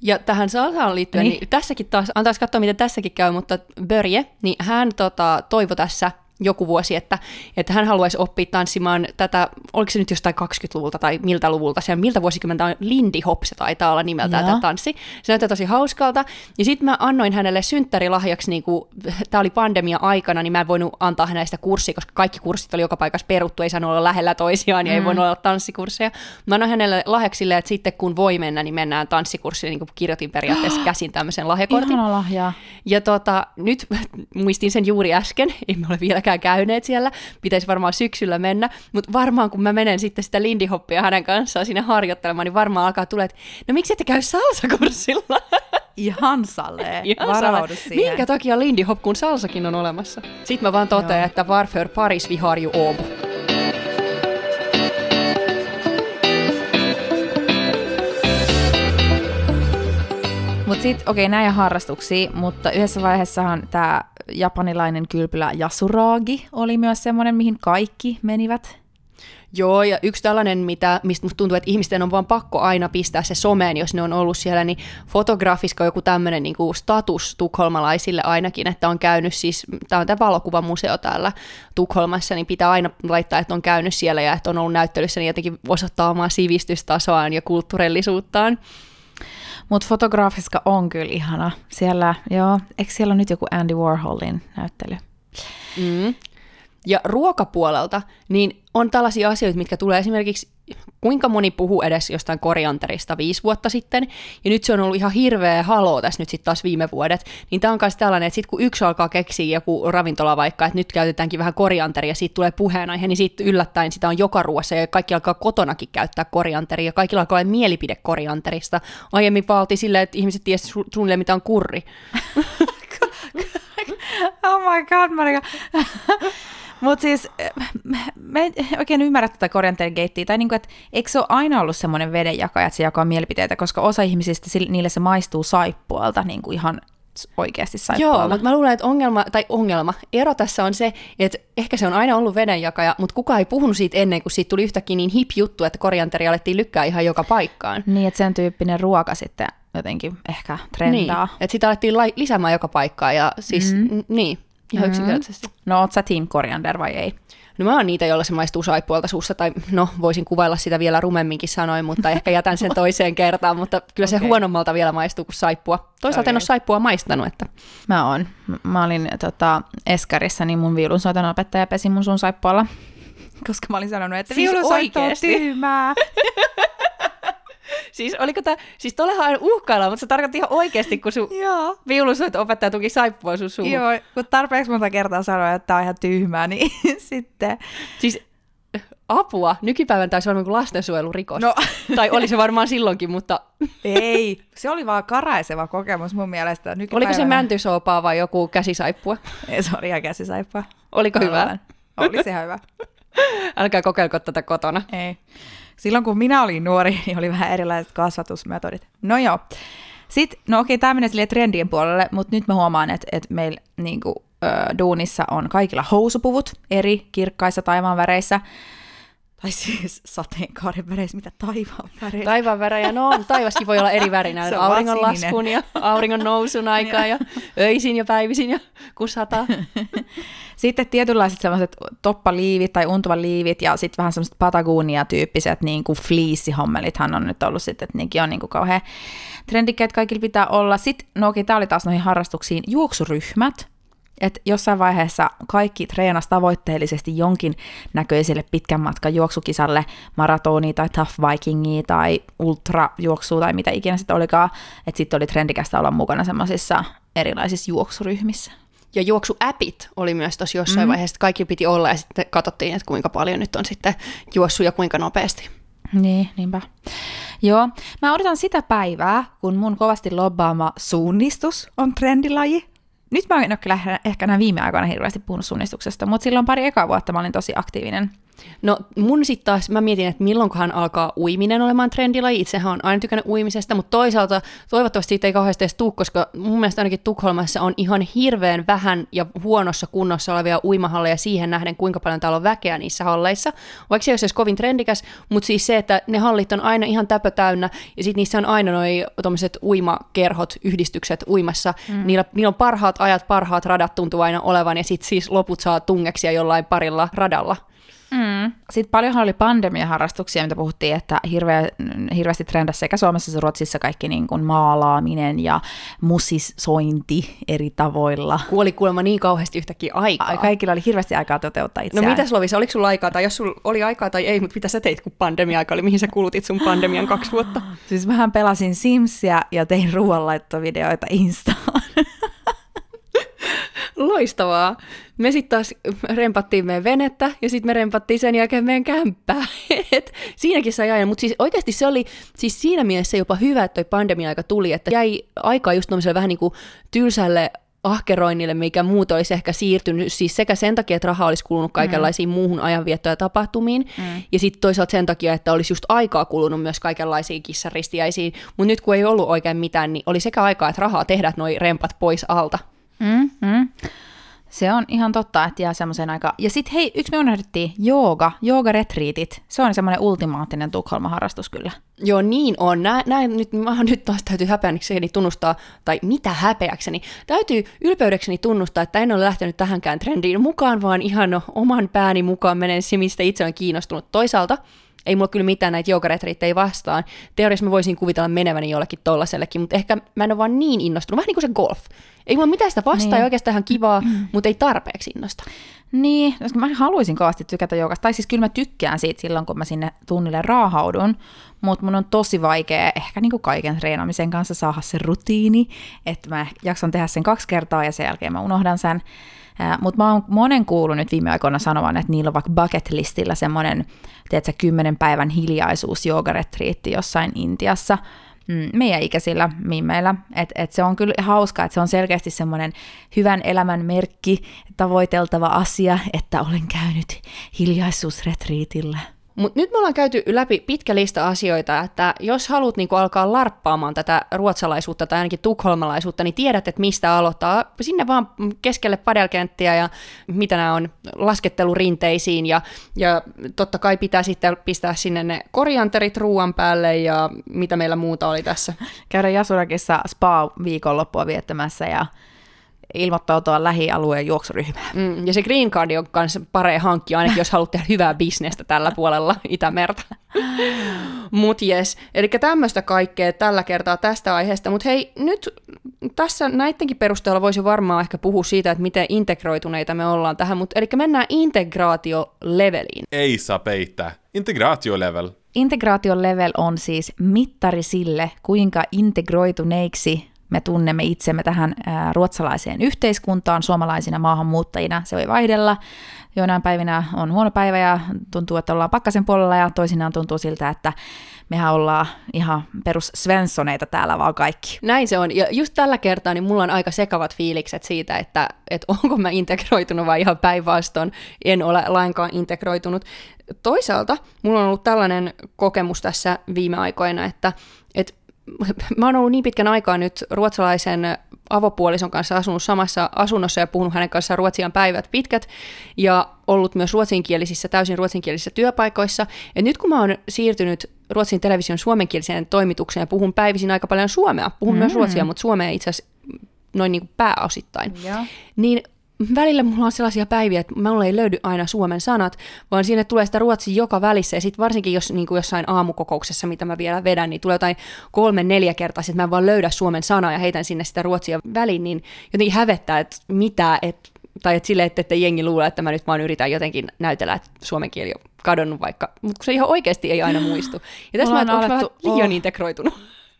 Ja tähän salsaan liittyen, Niin. niin. niin tässäkin taas, antaisi katsoa miten tässäkin käy, mutta Börje, niin hän tota, toivoi tässä joku vuosi, että, että hän haluaisi oppia tanssimaan tätä, oliko se nyt jostain 20-luvulta tai miltä luvulta, se on miltä vuosikymmentä on Lindy Hop, se taitaa olla nimeltään tämä tanssi. Se näyttää tosi hauskalta. Ja sitten mä annoin hänelle synttärilahjaksi, niin kuin, tämä oli pandemia aikana, niin mä en voinut antaa hänelle sitä kurssia, koska kaikki kurssit oli joka paikassa peruttu, ei saanut olla lähellä toisiaan ja ei voinut olla tanssikursseja. Mä annoin hänelle lahjaksi silleen, että sitten kun voi mennä, niin mennään tanssikurssille, niin kuin kirjoitin periaatteessa käsin tämmöisen lahjakortin. Ihana lahjaa. Ja tota, nyt muistin sen juuri äsken, emme ole vieläkään käyneet siellä, pitäisi varmaan syksyllä mennä, mutta varmaan kun mä menen sitten sitä Lindy Hoppia hänen kanssaan sinne harjoittelemaan, niin varmaan alkaa tulee, että no miksi ette käy salsakurssilla? Ihan salee. Ihan Varaudu sama. siihen. Minkä takia Lindy Hop, kun salsakin on olemassa? Sitten mä vaan totean, Joo. että varför Paris vi har ju Åbo. Mutta sitten, okei, näin harrastuksia, mutta yhdessä vaiheessahan tämä japanilainen kylpylä Yasuragi oli myös semmoinen, mihin kaikki menivät. Joo, ja yksi tällainen, mitä, mistä musta tuntuu, että ihmisten on vaan pakko aina pistää se someen, jos ne on ollut siellä, niin fotografiska joku tämmöinen niin kuin status tukholmalaisille ainakin, että on käynyt siis, tämä on tämä valokuvamuseo täällä Tukholmassa, niin pitää aina laittaa, että on käynyt siellä ja että on ollut näyttelyssä, niin jotenkin osoittaa omaa sivistystasoaan ja kulttuurillisuuttaan. Mutta fotografiska on kyllä ihana. Siellä, joo, eikö siellä ole nyt joku Andy Warholin näyttely? Mm. Ja ruokapuolelta, niin on tällaisia asioita, mitkä tulee esimerkiksi, kuinka moni puhuu edes jostain korianterista viisi vuotta sitten, ja nyt se on ollut ihan hirveä haloo tässä nyt sitten taas viime vuodet, niin tämä on myös tällainen, että sitten kun yksi alkaa keksiä joku ravintola vaikka, että nyt käytetäänkin vähän korianteria, siitä tulee puheenaihe, niin sitten yllättäen sitä on joka ruoassa, ja kaikki alkaa kotonakin käyttää korianteria, ja kaikilla alkaa olla mielipide korianterista. Aiemmin valti silleen, että ihmiset tiesivät suunnilleen, mitä on kurri. oh my god, Marika. Mutta siis mä en oikein ymmärrä tätä korianterigeittiä, tai niinku, että eikö se ole aina ollut semmoinen vedenjakaja, että se jakaa mielipiteitä, koska osa ihmisistä, niille se maistuu saippualta niin kuin ihan oikeasti saippualta. Joo, mutta mä luulen, että ongelma, tai ongelma, ero tässä on se, että ehkä se on aina ollut vedenjakaja, mutta kukaan ei puhunut siitä ennen, kuin siitä tuli yhtäkkiä niin hip juttu, että korianteri alettiin lykkää ihan joka paikkaan. Niin, että sen tyyppinen ruoka sitten jotenkin ehkä trendaa. Niin, että sitä alettiin la- lisäämään joka paikkaan, ja siis, mm-hmm. n- niin, ihan mm-hmm. yksinkertaisesti. No, oot sä team koriander vai ei? No mä oon niitä, joilla se maistuu saippualta suussa, tai no voisin kuvailla sitä vielä rumemminkin sanoin, mutta ehkä jätän sen toiseen kertaan, mutta kyllä se okay. huonommalta vielä maistuu kuin saippua. Toisaalta okay. en ole saippua maistanut. Että... Mä oon. Mä olin tota, Eskarissa, niin mun viulunsoiton opettaja pesi mun sun saippualla, koska mä olin sanonut, että siis viulunsoitto on tyhmää. Siis oliko tämä, siis tuollahan aina uhkaillaan, mutta se tarkoitti ihan oikeasti, kun sun viulusoit opettaja tuki saippua sun suuhun. Joo, kun tarpeeksi monta kertaa sanoin, että tämä on ihan tyhmää, niin sitten... Siis apua, nykypäivän taisi olla lastensuojelurikos. No. tai oli se varmaan silloinkin, mutta... Ei, se oli vaan karaiseva kokemus mun mielestä. Nykypäivänä... Oliko se mäntysoopaa vai joku käsisaippua? Ei, se oli ihan käsisaippua. Oliko hyvä? Oli se hyvä. Älkää kokeilko tätä kotona. Ei. Silloin kun minä olin nuori, niin oli vähän erilaiset kasvatusmetodit. No joo. Sitten, no okei, tämä menee sille trendien puolelle, mutta nyt mä huomaan, että, että meillä niin kuin, ö, duunissa on kaikilla housupuvut eri kirkkaissa taivaanväreissä. Tai siis sateenkaaren väreissä, mitä taivaan väreissä. Taivaan värejä, no taivaskin voi olla eri värinä. auringon laskun ja auringon nousun aikaa ja öisin ja päivisin ja kun sataa. Sitten tietynlaiset sellaiset toppaliivit tai untuvaliivit ja sitten vähän sellaiset Patagonia-tyyppiset niin kuin fleece-hommelithan on nyt ollut sitten, että nekin on niin kuin kauhean trendikkäät kaikilla pitää olla. Sitten, no okei, tämä oli taas noihin harrastuksiin, juoksuryhmät, että jossain vaiheessa kaikki treenas tavoitteellisesti jonkin näköiselle pitkän matkan juoksukisalle, maratoni tai tough vikingi tai ultrajuoksu tai mitä ikinä sitten olikaan, että sitten oli trendikästä olla mukana semmoisissa erilaisissa juoksuryhmissä. Ja juoksuäpit oli myös tuossa jossain mm. vaiheessa, että kaikki piti olla ja sitten katsottiin, että kuinka paljon nyt on sitten juossut ja kuinka nopeasti. Niin, niinpä. Joo, mä odotan sitä päivää, kun mun kovasti lobbaama suunnistus on trendilaji. Nyt mä en ole kyllä ehkä näin viime aikoina hirveästi puhunut suunnistuksesta, mutta silloin pari ekaa vuotta mä olin tosi aktiivinen No mun sitten taas, mä mietin, että milloinkohan alkaa uiminen olemaan trendilaji. Itsehän on aina tykännyt uimisesta, mutta toisaalta toivottavasti siitä ei kauheasti edes tuu, koska mun mielestä ainakin Tukholmassa on ihan hirveän vähän ja huonossa kunnossa olevia uimahalleja siihen nähden, kuinka paljon täällä on väkeä niissä halleissa. Vaikka se ei ole kovin trendikäs, mutta siis se, että ne hallit on aina ihan täpö täynnä ja sitten niissä on aina noi tuommoiset uimakerhot, yhdistykset uimassa. Mm. Niillä, niillä on parhaat ajat, parhaat radat tuntuu aina olevan ja sitten siis loput saa tungeksia jollain parilla radalla. Mm. Sitten paljonhan oli pandemiaharrastuksia, mitä puhuttiin, että hirveä, hirveästi trendasi sekä Suomessa että Ruotsissa kaikki niin kuin maalaaminen ja musisointi eri tavoilla. Kuoli kuulemma niin kauheasti yhtäkkiä aikaa. Kaikilla oli hirveästi aikaa toteuttaa no itseään. No mitäs Lovisa, oliko sulla aikaa, tai jos sulla oli aikaa tai ei, mutta mitä sä teit, kun pandemia-aika oli, mihin sä kulutit sun pandemian kaksi vuotta? Siis vähän pelasin Simsia ja tein ruoanlaittovideoita Instaan. Loistavaa. Me sitten taas rempattiin meidän venettä ja sitten me rempattiin sen jälkeen meidän kämppää. Et siinäkin sai aina, mutta siis oikeasti se oli siis siinä mielessä jopa hyvä, että toi pandemia-aika tuli, että jäi aikaa just vähän niin kuin tylsälle ahkeroinnille, mikä muut olisi ehkä siirtynyt, siis sekä sen takia, että raha olisi kulunut kaikenlaisiin mm. muuhun ajanviettoon ja tapahtumiin, mm. ja sitten toisaalta sen takia, että olisi just aikaa kulunut myös kaikenlaisiin kissaristiäisiin, mutta nyt kun ei ollut oikein mitään, niin oli sekä aikaa että rahaa tehdä noi rempat pois alta. Mm, mm. Se on ihan totta, että jää semmoisen aika. Ja sitten hei, yksi me unohdettiin, jooga, jooga-retriitit. Se on semmoinen ultimaattinen Tukholma-harrastus kyllä. Joo, niin on. Nää, nää nyt, mä nyt taas täytyy häpeäkseni tunnustaa, tai mitä häpeäkseni, täytyy ylpeydekseni tunnustaa, että en ole lähtenyt tähänkään trendiin mukaan, vaan ihan oman pääni mukaan menen se, mistä itse olen kiinnostunut. Toisaalta ei mulla kyllä mitään näitä joogaretriittejä vastaan. Teoriassa mä voisin kuvitella meneväni jollekin tollasellekin, mutta ehkä mä en ole vaan niin innostunut. Vähän niin kuin se golf. Ei mulla mitään sitä vastaan, niin. oikeastaan ihan kivaa, mutta ei tarpeeksi innosta. Niin, koska mä haluaisin kovasti tykätä joogasta. Tai siis kyllä mä tykkään siitä silloin, kun mä sinne tunnille raahaudun, mutta mun on tosi vaikea ehkä niin kuin kaiken treenaamisen kanssa saada se rutiini, että mä jaksan tehdä sen kaksi kertaa ja sen jälkeen mä unohdan sen. Mutta mä oon monen kuullut nyt viime aikoina sanovan, että niillä on vaikka bucket listillä semmoinen, tiedätkö, kymmenen päivän hiljaisuus joogaretriitti jossain Intiassa, mm, meidän ikäisillä mimmeillä. Et, et se on kyllä hauska, että se on selkeästi semmoinen hyvän elämän merkki, tavoiteltava asia, että olen käynyt hiljaisuusretriitillä. Mutta nyt me ollaan käyty läpi pitkä lista asioita, että jos haluat niinku alkaa larppaamaan tätä ruotsalaisuutta tai ainakin tukholmalaisuutta, niin tiedät, että mistä aloittaa. Sinne vaan keskelle padelkenttiä ja mitä nämä on, laskettelurinteisiin ja, ja totta kai pitää sitten pistää sinne ne korianterit ruoan päälle ja mitä meillä muuta oli tässä. Käydä Jasurakissa spa-viikonloppua viettämässä ja ilmoittautua lähialueen juoksuryhmään. Mm, ja se green card on myös paree hankkia, ainakin jos haluat tehdä hyvää bisnestä tällä puolella Itämerta. Mut jes, eli tämmöistä kaikkea tällä kertaa tästä aiheesta. Mutta hei, nyt tässä näidenkin perusteella voisi varmaan ehkä puhua siitä, että miten integroituneita me ollaan tähän, mutta eli mennään integraatioleveliin. Ei saa peittää. Integraatiolevel. Integraatiolevel on siis mittari sille, kuinka integroituneiksi me tunnemme itsemme tähän ruotsalaiseen yhteiskuntaan suomalaisina maahanmuuttajina. Se voi vaihdella. Joinain päivinä on huono päivä ja tuntuu, että ollaan pakkasen puolella ja toisinaan tuntuu siltä, että mehän ollaan ihan perus Svenssoneita täällä vaan kaikki. Näin se on. Ja just tällä kertaa niin mulla on aika sekavat fiilikset siitä, että, että onko mä integroitunut vai ihan päinvastoin. En ole lainkaan integroitunut. Toisaalta mulla on ollut tällainen kokemus tässä viime aikoina, että, että mä oon ollut niin pitkän aikaa nyt ruotsalaisen avopuolison kanssa asunut samassa asunnossa ja puhunut hänen kanssaan ruotsian päivät pitkät ja ollut myös ruotsinkielisissä, täysin ruotsinkielisissä työpaikoissa. Ja nyt kun mä oon siirtynyt Ruotsin television suomenkieliseen toimitukseen ja puhun päivisin aika paljon suomea, puhun mm. myös ruotsia, mutta suomea itse asiassa noin niin kuin pääosittain, ja. niin välillä mulla on sellaisia päiviä, että mulla ei löydy aina suomen sanat, vaan sinne tulee sitä ruotsi joka välissä, ja sitten varsinkin jos niin kuin jossain aamukokouksessa, mitä mä vielä vedän, niin tulee jotain kolme, neljä kertaa, että mä en vaan löydä suomen sanaa ja heitän sinne sitä ruotsia väliin, niin jotenkin hävettää, että mitä, että tai että silleen, että, että jengi luulee, että mä nyt vaan yritän jotenkin näytellä, että suomen kieli on kadonnut vaikka, mutta se ihan oikeasti ei aina muistu. Ja tässä mä, alettu, mä vähän liian oh. integroitunut.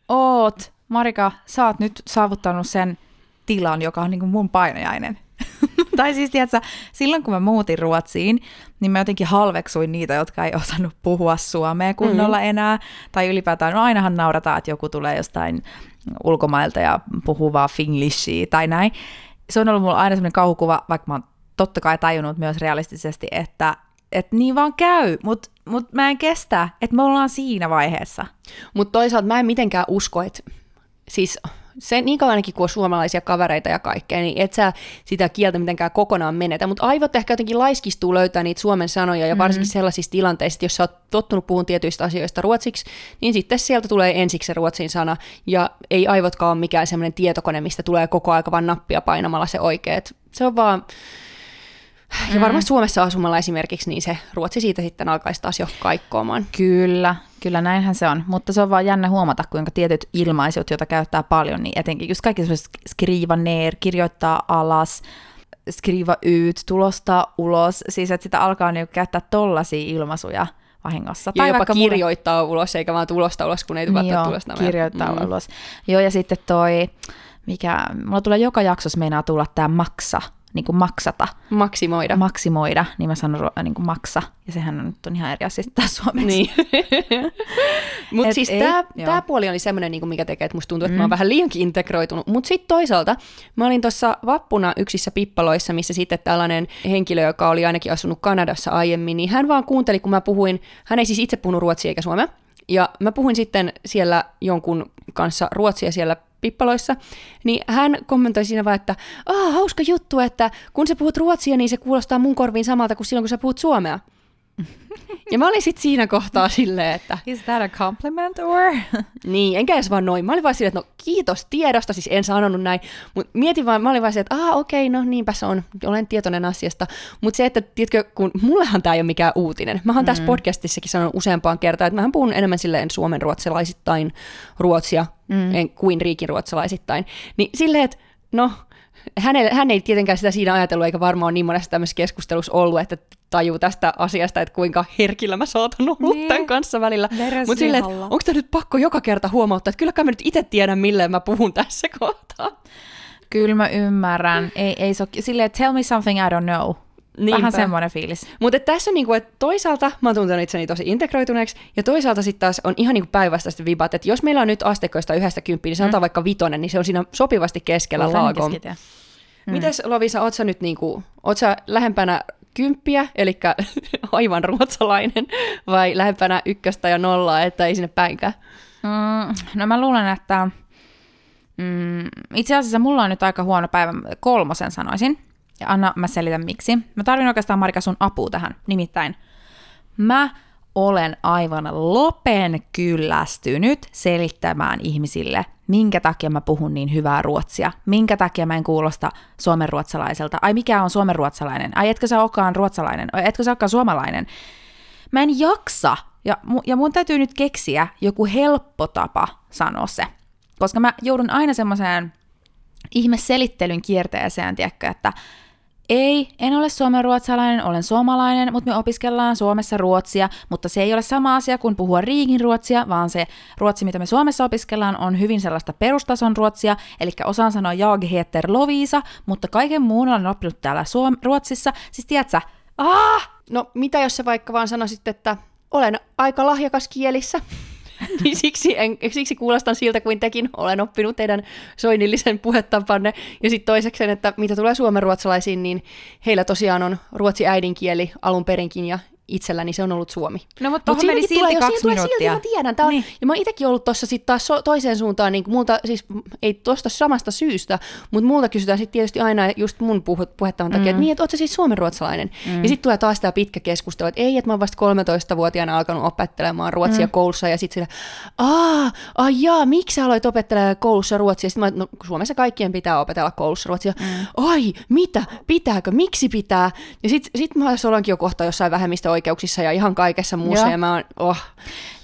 Oot, Marika, sä oot nyt saavuttanut sen tilan, joka on niin kuin mun painajainen. tai siis, tiedätkö, silloin kun mä muutin Ruotsiin, niin mä jotenkin halveksuin niitä, jotka ei osannut puhua suomea kunnolla mm-hmm. enää. Tai ylipäätään, no ainahan naurataan, että joku tulee jostain ulkomailta ja puhuu vaan finglishia tai näin. Se on ollut mulla aina sellainen kauhukuva, vaikka mä oon totta kai tajunnut myös realistisesti, että että niin vaan käy, mutta mut mä en kestä, että me ollaan siinä vaiheessa. Mutta toisaalta mä en mitenkään usko, että siis se niin kauan ainakin kuin on suomalaisia kavereita ja kaikkea, niin et sä sitä kieltä mitenkään kokonaan menetä, mutta aivot ehkä jotenkin laiskistuu löytää niitä suomen sanoja, ja varsinkin mm-hmm. sellaisissa tilanteissa, jos sä oot tottunut puhun tietyistä asioista ruotsiksi, niin sitten sieltä tulee ensiksi se ruotsin sana, ja ei aivotkaan ole mikään semmoinen tietokone, mistä tulee koko aika vaan nappia painamalla se oikeet. Se on vaan, ja mm. varmasti Suomessa asumalla esimerkiksi, niin se Ruotsi siitä sitten alkaisi taas jo kaikkoamaan. Kyllä, kyllä näinhän se on. Mutta se on vaan jännä huomata, kuinka tietyt ilmaisut, joita käyttää paljon, niin etenkin just kaikki sellaiset skriva neer, kirjoittaa alas, skriva yt, tulostaa ulos, siis että sitä alkaa niinku käyttää tollaisia ilmaisuja vahingossa. Ja tai jopa kirjoittaa mulle... ulos, eikä vaan tulosta ulos, kun ei tule niin tulosta. kirjoittaa mm. ulos. Joo, ja sitten toi, mikä, mulla tulee joka jaksossa meinaa tulla tämä maksa, niin kuin maksata. Maksimoida. Maksimoida, niin mä sanon niin kuin maksa, ja sehän on nyt on ihan eri asia suomeksi. Niin. Mutta siis tämä puoli oli semmoinen, niin mikä tekee, että musta tuntuu, että mm. mä oon mm. vähän liiankin integroitunut. Mutta sitten toisaalta mä olin tuossa vappuna yksissä pippaloissa, missä sitten tällainen henkilö, joka oli ainakin asunut Kanadassa aiemmin, niin hän vaan kuunteli, kun mä puhuin, hän ei siis itse puhunut ruotsia eikä suomea, ja mä puhuin sitten siellä jonkun kanssa ruotsia siellä pippaloissa, niin hän kommentoi siinä vaan, että Aa, hauska juttu, että kun sä puhut ruotsia, niin se kuulostaa mun korviin samalta kuin silloin, kun sä puhut suomea. Ja mä olin sitten siinä kohtaa silleen, että... Is that a compliment or? Niin, enkä edes vaan noin. Mä olin vaan silleen, että no kiitos tiedosta, siis en sanonut näin. Mutta mietin vaan, mä olin vaan silleen, että ah okei, okay, no niinpä se on, olen tietoinen asiasta. Mutta se, että tiedätkö, kun mullehan tämä ei ole mikään uutinen. Mä oon mm. tässä podcastissakin sanonut useampaan kertaan, että mähän puhun enemmän silleen suomen ruotsalaisittain ruotsia mm. en, kuin riikin ruotsalaisittain. Niin silleen, että no, hänelle, hän ei tietenkään sitä siinä ajatellut, eikä varmaan niin monessa tämmöisessä keskustelussa ollut, että tajuu tästä asiasta, että kuinka herkillä mä saatan olla niin. tämän kanssa välillä. Mutta silleen, että onko tämä nyt pakko joka kerta huomauttaa, että kylläkään mä nyt itse tiedän, milleen mä puhun tässä kohtaa. Kyllä mä ymmärrän. Ei, ei ole, silleen, tell me something I don't know. Niinpä. Vähän semmoinen fiilis. Mutta tässä on niinku, että toisaalta mä oon tuntenut itseni tosi integroituneeksi, ja toisaalta sitten taas on ihan niinku päinvastaista vibat, että jos meillä on nyt asteikoista yhdestä kymppiä, niin sanotaan mm. vaikka vitonen, niin se on siinä sopivasti keskellä laagon. Mm. Mites Lovisa, oot sä nyt niinku, oot sä lähempänä kymppiä, eli aivan ruotsalainen, vai lähempänä ykköstä ja nollaa, että ei sinne päinkään? Mm, no mä luulen, että mm, itse asiassa mulla on nyt aika huono päivä, kolmosen sanoisin. Ja Anna, mä selitän miksi. Mä tarvin oikeastaan Marika sun apua tähän. Nimittäin mä olen aivan lopen kyllästynyt selittämään ihmisille, minkä takia mä puhun niin hyvää ruotsia, minkä takia mä en kuulosta suomenruotsalaiselta, ai mikä on suomenruotsalainen, ai etkö sä olekaan ruotsalainen, ai etkö sä olekaan suomalainen. Mä en jaksa, ja, ja mun täytyy nyt keksiä joku helppo tapa sanoa se, koska mä joudun aina semmoiseen ihme selittelyn kierteeseen, tiedätkö, että ei, en ole suomenruotsalainen, olen suomalainen, mutta me opiskellaan Suomessa ruotsia, mutta se ei ole sama asia kuin puhua riigin ruotsia, vaan se ruotsi, mitä me Suomessa opiskellaan, on hyvin sellaista perustason ruotsia, eli osaan sanoa jag heter Lovisa, mutta kaiken muun olen oppinut täällä Suom- Ruotsissa. Siis tiedätkö, ah! No mitä jos sä vaikka vaan sanoisit, että olen aika lahjakas kielissä? niin siksi, en, siksi kuulostan siltä, kuin tekin olen oppinut teidän soinnillisen puhetapanne. Ja sitten toiseksi, että mitä tulee suomenruotsalaisiin, niin heillä tosiaan on ruotsi äidinkieli alun perinkin, ja itselläni se on ollut Suomi. No mutta Mut meni silti tulee, kaksi minuuttia. Silti mä tiedän. Tää on, niin. Ja mä oon itsekin ollut tuossa sitten taas so, toiseen suuntaan, niin multa, siis ei tuosta samasta syystä, mutta multa kysytään sitten tietysti aina just mun puh- puhettavan takia, mm. että niin, että oot sä siis suomenruotsalainen? Mm. Ja sitten tulee taas tämä pitkä keskustelu, että ei, että mä oon vasta 13-vuotiaana alkanut opettelemaan ruotsia mm. koulussa, ja sitten sillä, aa, aa jaa, miksi sä aloit opettelemaan koulussa ruotsia? Sitten mä, no Suomessa kaikkien pitää opetella koulussa ruotsia. Mm. Ai, mitä, pitääkö, miksi pitää? Ja sitten sit mä ollaankin jo kohta jossain vähemmistö oikeuksissa ja ihan kaikessa muussa. Ja, mä oon, oh.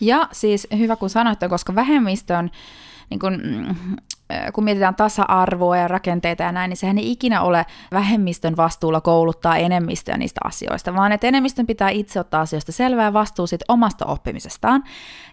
ja siis hyvä kun sanoitte, koska vähemmistön niin kun, mm, kun mietitään tasa-arvoa ja rakenteita ja näin, niin sehän ei ikinä ole vähemmistön vastuulla kouluttaa enemmistöä niistä asioista, vaan että enemmistön pitää itse ottaa asioista selvää vastuu siitä omasta oppimisestaan.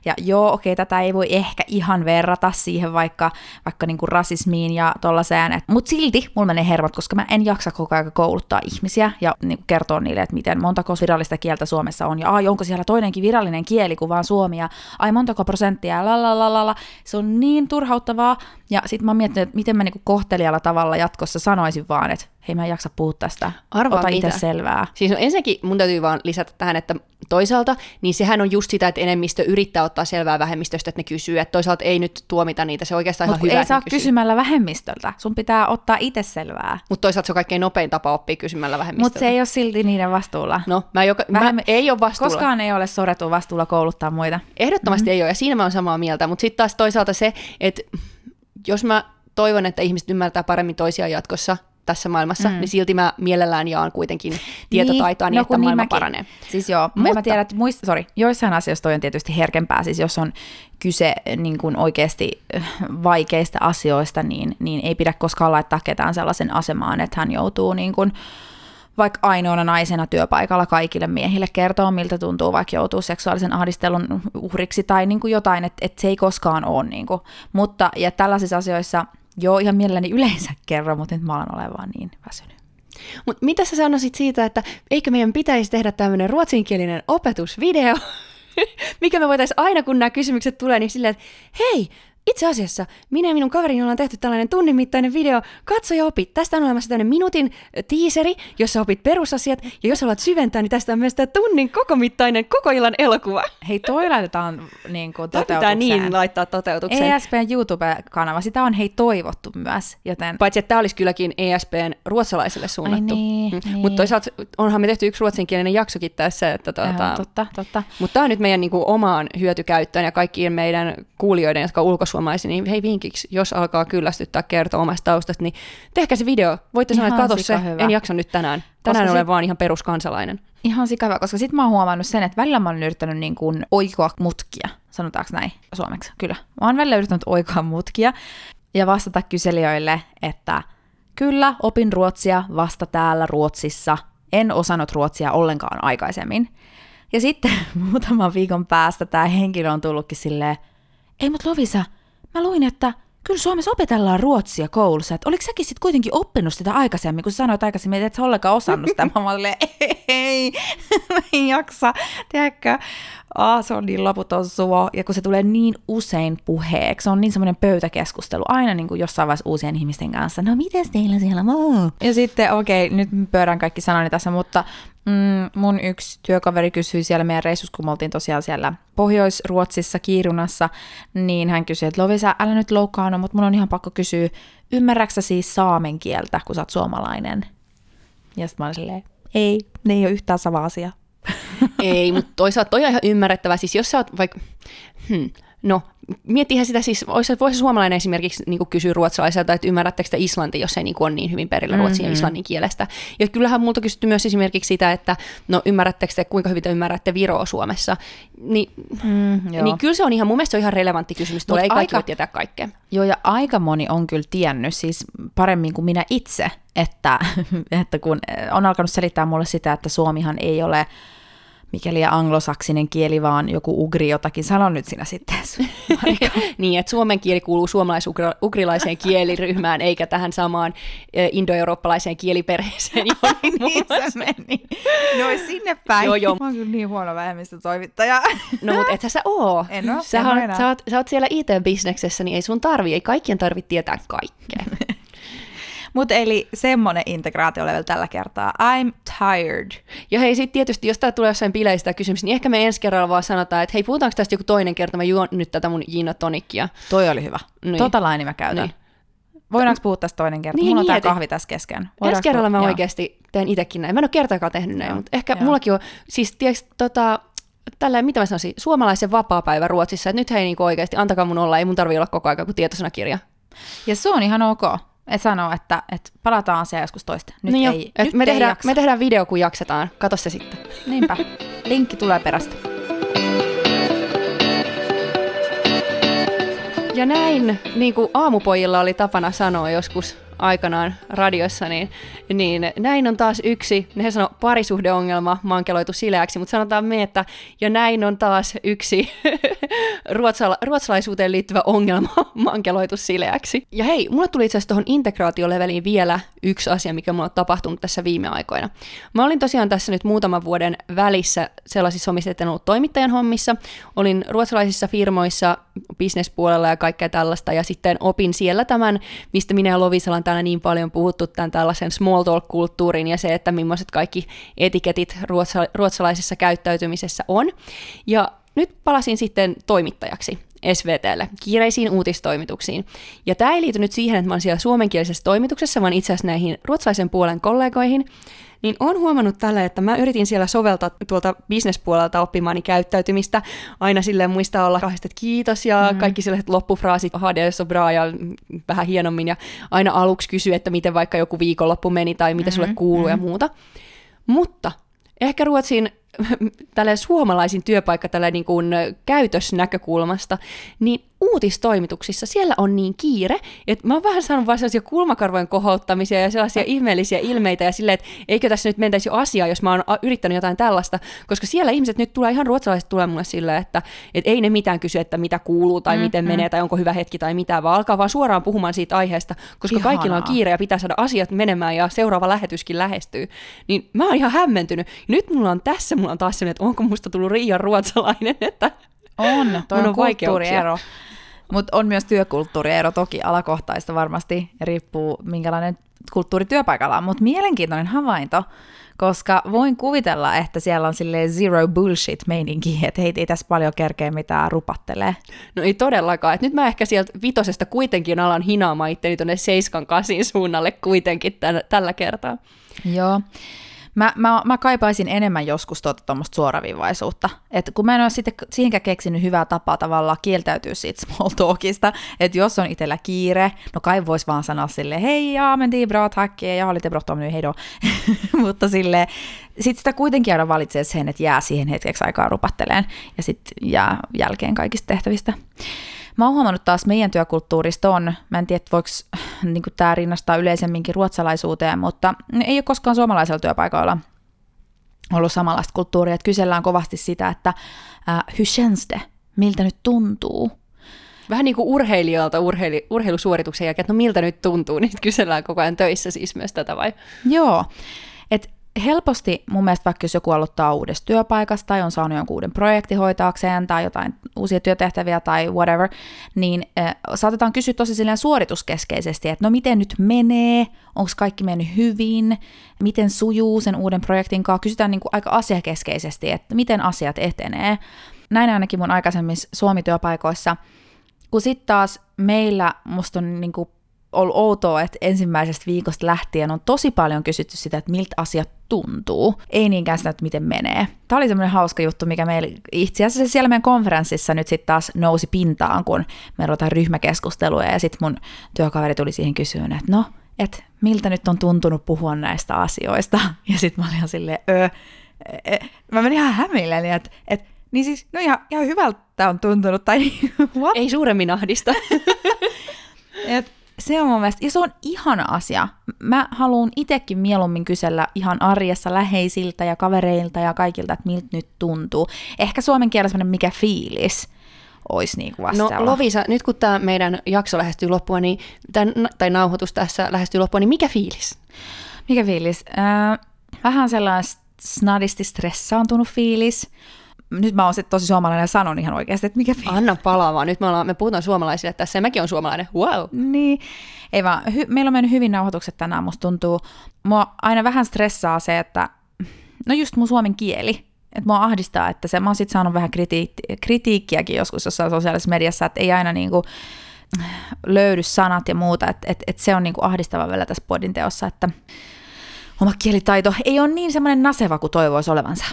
Ja joo, okei, tätä ei voi ehkä ihan verrata siihen vaikka, vaikka niinku rasismiin ja tollaiseen, mutta silti mulla menee hermot, koska mä en jaksa koko ajan kouluttaa ihmisiä ja niinku kertoa niille, että miten montako virallista kieltä Suomessa on, ja ai, onko siellä toinenkin virallinen kieli kuin vaan suomi, ja ai montako prosenttia, la la la la la. Se on niin turhauttavaa, ja sitten mä oon miettinyt, että miten mä niinku kohtelijalla tavalla jatkossa sanoisin vaan, että hei mä en jaksa puhua tästä, Arvaa ota itse selvää. Siis no ensinnäkin mun täytyy vaan lisätä tähän, että toisaalta, niin sehän on just sitä, että enemmistö yrittää ottaa selvää vähemmistöstä, että ne kysyy, että toisaalta ei nyt tuomita niitä, se on oikeastaan Mut ihan hyvä. ei saa kysymällä vähemmistöltä, sun pitää ottaa itse selvää. Mutta toisaalta se on kaikkein nopein tapa oppia kysymällä vähemmistöltä. Mutta se ei ole silti niiden vastuulla. No, mä, joka, Vähem... mä ei ole vastuulla. Koskaan ei ole sorrettu vastuulla kouluttaa muita. Ehdottomasti mm-hmm. ei ole, ja siinä mä oon samaa mieltä, mutta sitten taas toisaalta se, että jos mä toivon, että ihmiset ymmärtää paremmin toisiaan jatkossa, tässä maailmassa, mm. niin silti mä mielellään jaan kuitenkin tietotaitoa niin, niin että niin maailma niin paranee. Siis joo, Mutta... mä tiedän, että muist, sorry, joissain asioissa toi on tietysti herkempää, siis jos on kyse niin kuin oikeasti äh, vaikeista asioista, niin, niin ei pidä koskaan laittaa ketään sellaisen asemaan, että hän joutuu niin kuin, vaikka ainoana naisena työpaikalla kaikille miehille kertoo, miltä tuntuu, vaikka joutuu seksuaalisen ahdistelun uhriksi tai niin kuin jotain, että, että se ei koskaan ole. Niin kuin. Mutta ja tällaisissa asioissa – Joo, ihan mielelläni yleensä kerran, mutta nyt mä olen olevan niin väsynyt. Mutta mitä sä sanoisit siitä, että eikö meidän pitäisi tehdä tämmöinen ruotsinkielinen opetusvideo, mikä me voitaisiin aina, kun nämä kysymykset tulee, niin silleen, että hei, itse asiassa minä ja minun kaverini ollaan tehty tällainen tunnin mittainen video, katso ja opit. Tästä on olemassa tämmöinen minuutin tiiseri, jossa opit perusasiat, ja jos haluat syventää, niin tästä on myös tämä tunnin koko mittainen koko illan elokuva. Hei, toi laitetaan niin kuin Tämä pitää toteutukseen. niin laittaa toteutukseen. ESPn YouTube-kanava, sitä on hei toivottu myös, joten Paitsi, että tämä olisi kylläkin ESPn ruotsalaiselle suunnattu. niin, Mm. niin. Mutta toisaalta onhan me tehty yksi ruotsinkielinen jaksokin tässä, että Joo, tuota, totta, totta. mutta tämä on nyt meidän niinku omaan hyötykäyttöön ja kaikkien meidän kuulijoiden, jotka on ulkosuomalaisia, niin hei vinkiksi, jos alkaa kyllästyttää kertoa omasta taustasta, niin tehkää se video. Voitte sanoa, että se, sikahyvä. en jaksa nyt tänään. Tänään Koska olen sit- vaan ihan peruskansalainen. Ihan sikavaa, koska sit mä oon huomannut sen, että välillä mä oon yrittänyt niin kuin oikoa mutkia, sanotaanko näin suomeksi, kyllä. Mä oon välillä yrittänyt oikoa mutkia ja vastata kyselijöille, että kyllä, opin ruotsia vasta täällä Ruotsissa, en osannut ruotsia ollenkaan aikaisemmin. Ja sitten muutaman viikon päästä tämä henkilö on tullutkin silleen, ei mut Lovisa, mä luin, että kyllä Suomessa opetellaan ruotsia koulussa, että oliko säkin sitten kuitenkin oppinut sitä aikaisemmin, kun sä sanoit aikaisemmin, että et sä ollenkaan osannut sitä. Mä oon silleen, ei, mä en jaksa, tiedätkö? Aa, se on niin loputon suo, ja kun se tulee niin usein puheeksi, se on niin semmoinen pöytäkeskustelu, aina niin kuin jossain vaiheessa uusien ihmisten kanssa, no miten teillä siellä on? Ja sitten, okei, okay, nyt pyörän kaikki sanani tässä, mutta mm, mun yksi työkaveri kysyi siellä meidän reissussa, kun me oltiin tosiaan siellä Pohjois-Ruotsissa, Kiirunassa, niin hän kysyi, että Lovisa, älä nyt loukkaana, mutta mun on ihan pakko kysyä, ymmärräksä siis saamen kieltä, kun sä oot suomalainen? Ja sitten mä olin silleen, ei, ne ei ole yhtään sama asia. Ei, mutta toisaalta toi on ihan ymmärrettävää. Siis jos sä oot vaikka, hmm, no miettihän sitä siis, olisi, voisi suomalainen esimerkiksi niin kysyä ruotsalaiselta, että ymmärrättekö te islanti, jos ei niin ole niin hyvin perillä ruotsin Mhm. ja islannin kielestä. Ja kyllähän multa kysytty myös esimerkiksi sitä, että no ymmärrättekö te, kuinka hyvin te ymmärrätte Viroa Suomessa. Ni, Mm, joo. niin kyllä se on ihan, mun mielestä se on ihan relevantti kysymys, tulee Mut ei kaikki aika- voi tietää kaikkea. Joo, ja aika moni on kyllä tiennyt, siis paremmin kuin minä itse, että, että kun on alkanut selittää mulle sitä, että suomihan ei ole mikäli anglosaksinen kieli, vaan joku ugri jotakin. Sano nyt sinä sitten. Niin, että suomen kieli kuuluu suomalais-ugrilaiseen kieliryhmään, eikä tähän samaan eh, indoeurooppalaiseen kieliperheeseen. niin se meni. No sinne päin. Joo, joo. Mä oon kyllä niin huono vähemmistötoimittaja. No mutta ethän sä oo. En oo, sä, enää. sä, oot, sä oot siellä IT-bisneksessä, niin ei sun tarvi, ei kaikkien tarvitse tietää kaikkea. Mutta eli semmonen integraatio level tällä kertaa. I'm tired. Ja hei, sitten tietysti, jos tää tulee jossain bileistä kysymys, niin ehkä me ensi kerralla vaan sanotaan, että hei, puhutaanko tästä joku toinen kerta, mä juon nyt tätä mun gin and tonickia. Toi oli hyvä. Niin. Tota laini mä käytän. Niin. Voidaanko puhua tästä toinen kerta? Niin, Mulla on tää mieti. kahvi tässä kesken. Ensi Voidaanko kerralla mä oikeasti teen itsekin näin. Mä en ole kertaakaan tehnyt näin, Joo, mutta ehkä joo. mullakin on, siis tiedätkö, tota, tälleen, mitä mä sanoisin, suomalaisen vapaa-päivä Ruotsissa, että nyt hei niin oikeasti, antakaa mun olla, ei mun tarvi olla koko ajan kuin tietosanakirja. Ja se on ihan ok. Et sano, että, että palataan asiaan joskus toista. Nyt no ei, et nyt me, ei tehdään, jaksa. me tehdään video, kun jaksetaan. Kato se sitten. Niinpä. Linkki tulee perästä. Ja näin, niin kuin aamupojilla oli tapana sanoa joskus aikanaan radiossa, niin, niin näin on taas yksi, ne sanoo parisuhdeongelma mankeloitu sileäksi, mutta sanotaan me, että ja näin on taas yksi ruotsala, ruotsalaisuuteen liittyvä ongelma mankeloitu sileäksi. Ja hei, mulle tuli itse asiassa tuohon integraatioleveliin vielä yksi asia, mikä mulla on tapahtunut tässä viime aikoina. Mä olin tosiaan tässä nyt muutaman vuoden välissä sellaisissa hommissa, että en ollut toimittajan hommissa. Olin ruotsalaisissa firmoissa bisnespuolella ja kaikkea tällaista, ja sitten opin siellä tämän, mistä minä ja Lovisala on täällä niin paljon puhuttu, tämän tällaisen small talk-kulttuurin ja se, että millaiset kaikki etiketit ruotsa- ruotsalaisessa käyttäytymisessä on. Ja nyt palasin sitten toimittajaksi SVTlle, kiireisiin uutistoimituksiin. Ja tämä ei liity nyt siihen, että mä olen siellä suomenkielisessä toimituksessa, vaan itse asiassa näihin ruotsalaisen puolen kollegoihin, niin on huomannut tällä, että mä yritin siellä soveltaa tuolta bisnespuolelta oppimaani käyttäytymistä. Aina silleen muistaa olla että kiitos ja mm. kaikki sellaiset loppufraasit, hade så bra ja vähän hienommin. Ja aina aluksi kysyä, että miten vaikka joku viikonloppu meni tai mitä sulle kuuluu mm. ja muuta. Mutta ehkä Ruotsin tällä suomalaisin työpaikka tällä niin kuin käytösnäkökulmasta, niin uutistoimituksissa siellä on niin kiire, että mä oon vähän saanut vaan sellaisia kulmakarvojen kohouttamisia ja sellaisia ihmeellisiä ilmeitä ja silleen, että eikö tässä nyt mentäisi jo asiaa, jos mä oon yrittänyt jotain tällaista, koska siellä ihmiset nyt tulee, ihan ruotsalaiset tulee mulle silleen, että, että ei ne mitään kysy, että mitä kuuluu tai mm, miten mm. menee tai onko hyvä hetki tai mitä, vaan alkaa vaan suoraan puhumaan siitä aiheesta, koska Ihanaa. kaikilla on kiire ja pitää saada asiat menemään ja seuraava lähetyskin lähestyy. Niin mä oon ihan hämmentynyt. Nyt mulla on tässä, mulla on taas sellainen, että onko musta tullut Riian ruotsalainen, että On, toi on, on kulttuuriero. Mutta on myös työkulttuuriero toki alakohtaista varmasti, riippuu minkälainen kulttuuri työpaikalla on. Mutta mielenkiintoinen havainto, koska voin kuvitella, että siellä on sille zero bullshit meininki, että heitä ei tässä paljon kerkeä mitään rupattelee. No ei todellakaan. Et nyt mä ehkä sieltä vitosesta kuitenkin alan hinaamaan itteni tuonne seiskan kasin suunnalle kuitenkin tällä, tällä kertaa. Joo. Mä, mä, mä kaipaisin enemmän joskus tuota tuommoista suoraviivaisuutta. Et kun mä en ole sitten siihenkään keksinyt hyvää tapaa tavallaan kieltäytyä siitä small talkista, että jos on itsellä kiire, no kai vois vaan sanoa sille hei, ja mentiin bra, tack, ja har lite bråttom nu, Mutta sille sitten sitä kuitenkin aina valitsee sen, että jää siihen hetkeksi aikaa rupatteleen, ja sitten jää jälkeen kaikista tehtävistä. Mä oon huomannut taas meidän työkulttuurista on, mä en tiedä, voiko niin tämä rinnastaa yleisemminkin ruotsalaisuuteen, mutta ei ole koskaan suomalaisella työpaikoilla ollut samanlaista kulttuuria, että kysellään kovasti sitä, että äh, hur känns det? Miltä nyt tuntuu? Vähän niin kuin urheilijalta urheili, urheilusuorituksen jälkeen, että no miltä nyt tuntuu, niin kysellään koko ajan töissä siis myös tätä vai? Joo, että helposti mun mielestä vaikka jos joku aloittaa uudesta työpaikasta tai on saanut jonkun uuden projekti hoitaakseen tai jotain uusia työtehtäviä tai whatever, niin äh, saatetaan kysyä tosi silleen suorituskeskeisesti, että no miten nyt menee, onko kaikki mennyt hyvin, miten sujuu sen uuden projektin kanssa, kysytään niin kuin aika asiakeskeisesti, että miten asiat etenee. Näin ainakin mun aikaisemmissa Suomi-työpaikoissa, kun sitten taas meillä musta on niin kuin ollut outoa, että ensimmäisestä viikosta lähtien on tosi paljon kysytty sitä, että miltä asiat tuntuu, ei niinkään sitä, että miten menee. Tämä oli semmoinen hauska juttu, mikä meillä itse asiassa siellä meidän konferenssissa nyt sitten taas nousi pintaan, kun me ruvetaan ryhmäkeskusteluja ja sitten mun työkaveri tuli siihen kysyyn, että no, että miltä nyt on tuntunut puhua näistä asioista. Ja sitten mä olin silleen, öö, e, mä menin ihan hämilleen, että, että niin siis, no ihan, ihan hyvältä on tuntunut, tai what? Ei suuremmin ahdista. et, se on mun mielestä, ja se on ihana asia. Mä haluan itsekin mieluummin kysellä ihan arjessa läheisiltä ja kavereilta ja kaikilta, että miltä nyt tuntuu. Ehkä suomen kielessä mikä fiilis olisi niin kuin No Lovisa, nyt kun tämä meidän jakso lähestyy loppua, niin, tämän, tai nauhoitus tässä lähestyy loppua, niin mikä fiilis? Mikä fiilis? Äh, vähän sellainen snadisti stressaantunut fiilis nyt mä oon sitten tosi suomalainen ja sanon ihan oikeasti, että mikä fiilis. Anna palaamaan. Nyt me, ollaan, me puhutaan suomalaisille tässä ja mäkin on suomalainen. Wow. Niin. Ei vaan, hy- meillä on mennyt hyvin nauhoitukset tänään. Musta tuntuu, mua aina vähän stressaa se, että no just mun suomen kieli. Että mua ahdistaa, että se, mä oon sit saanut vähän kritiik- kritiikkiäkin joskus jossain sosiaalisessa mediassa, että ei aina niinku löydy sanat ja muuta, että et, et se on niinku ahdistava vielä tässä podin teossa, että oma kielitaito ei ole niin semmoinen naseva kuin toivoisi olevansa.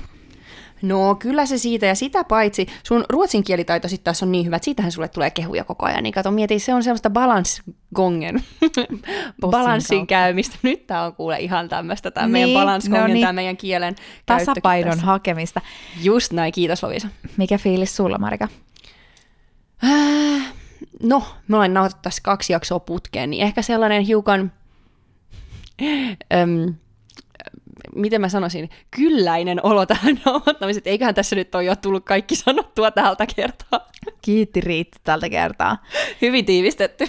No kyllä se siitä, ja sitä paitsi sun ruotsin kielitaito sitten taas on niin hyvä, että siitähän sulle tulee kehuja koko ajan. Niin kato, mieti, se on semmoista balansgongen, balanssin käymistä. Nyt tää on kuule ihan tämmöistä, tämä niin, meidän balansgongen, no niin. tämä meidän kielen Tasapainon hakemista. Just näin, kiitos Lovisa. Mikä fiilis sulla, Marika? Äh, no, me ollaan nauhoitettu tässä kaksi jaksoa putkeen, niin ehkä sellainen hiukan... Öm, miten mä sanoisin, kylläinen olo tähän nauhoittamiseen, että eiköhän tässä nyt ole jo tullut kaikki sanottua tältä kertaa. Kiitti riitti tältä kertaa. Hyvin tiivistetty.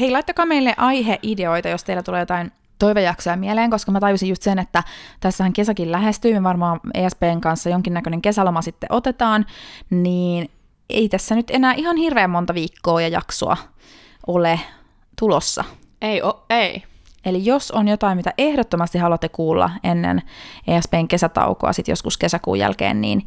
Hei, laittakaa meille aiheideoita, jos teillä tulee jotain toivejaksoja mieleen, koska mä tajusin just sen, että tässähän kesäkin lähestyy, me varmaan ESPn kanssa jonkinnäköinen kesäloma sitten otetaan, niin ei tässä nyt enää ihan hirveän monta viikkoa ja jaksoa ole tulossa. Ei, o, ei. Eli jos on jotain, mitä ehdottomasti haluatte kuulla ennen ESPn kesätaukoa, sitten joskus kesäkuun jälkeen, niin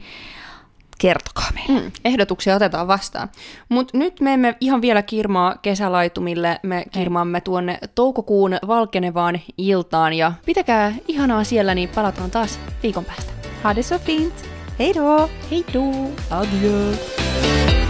kertokaa meille. Mm, ehdotuksia otetaan vastaan. Mutta nyt me emme ihan vielä kirmaa kesälaitumille, me kirmaamme tuonne toukokuun valkenevaan iltaan ja pitäkää ihanaa siellä, niin palataan taas viikon päästä. Ha det så fint! Hej då! Hej då! Adieu!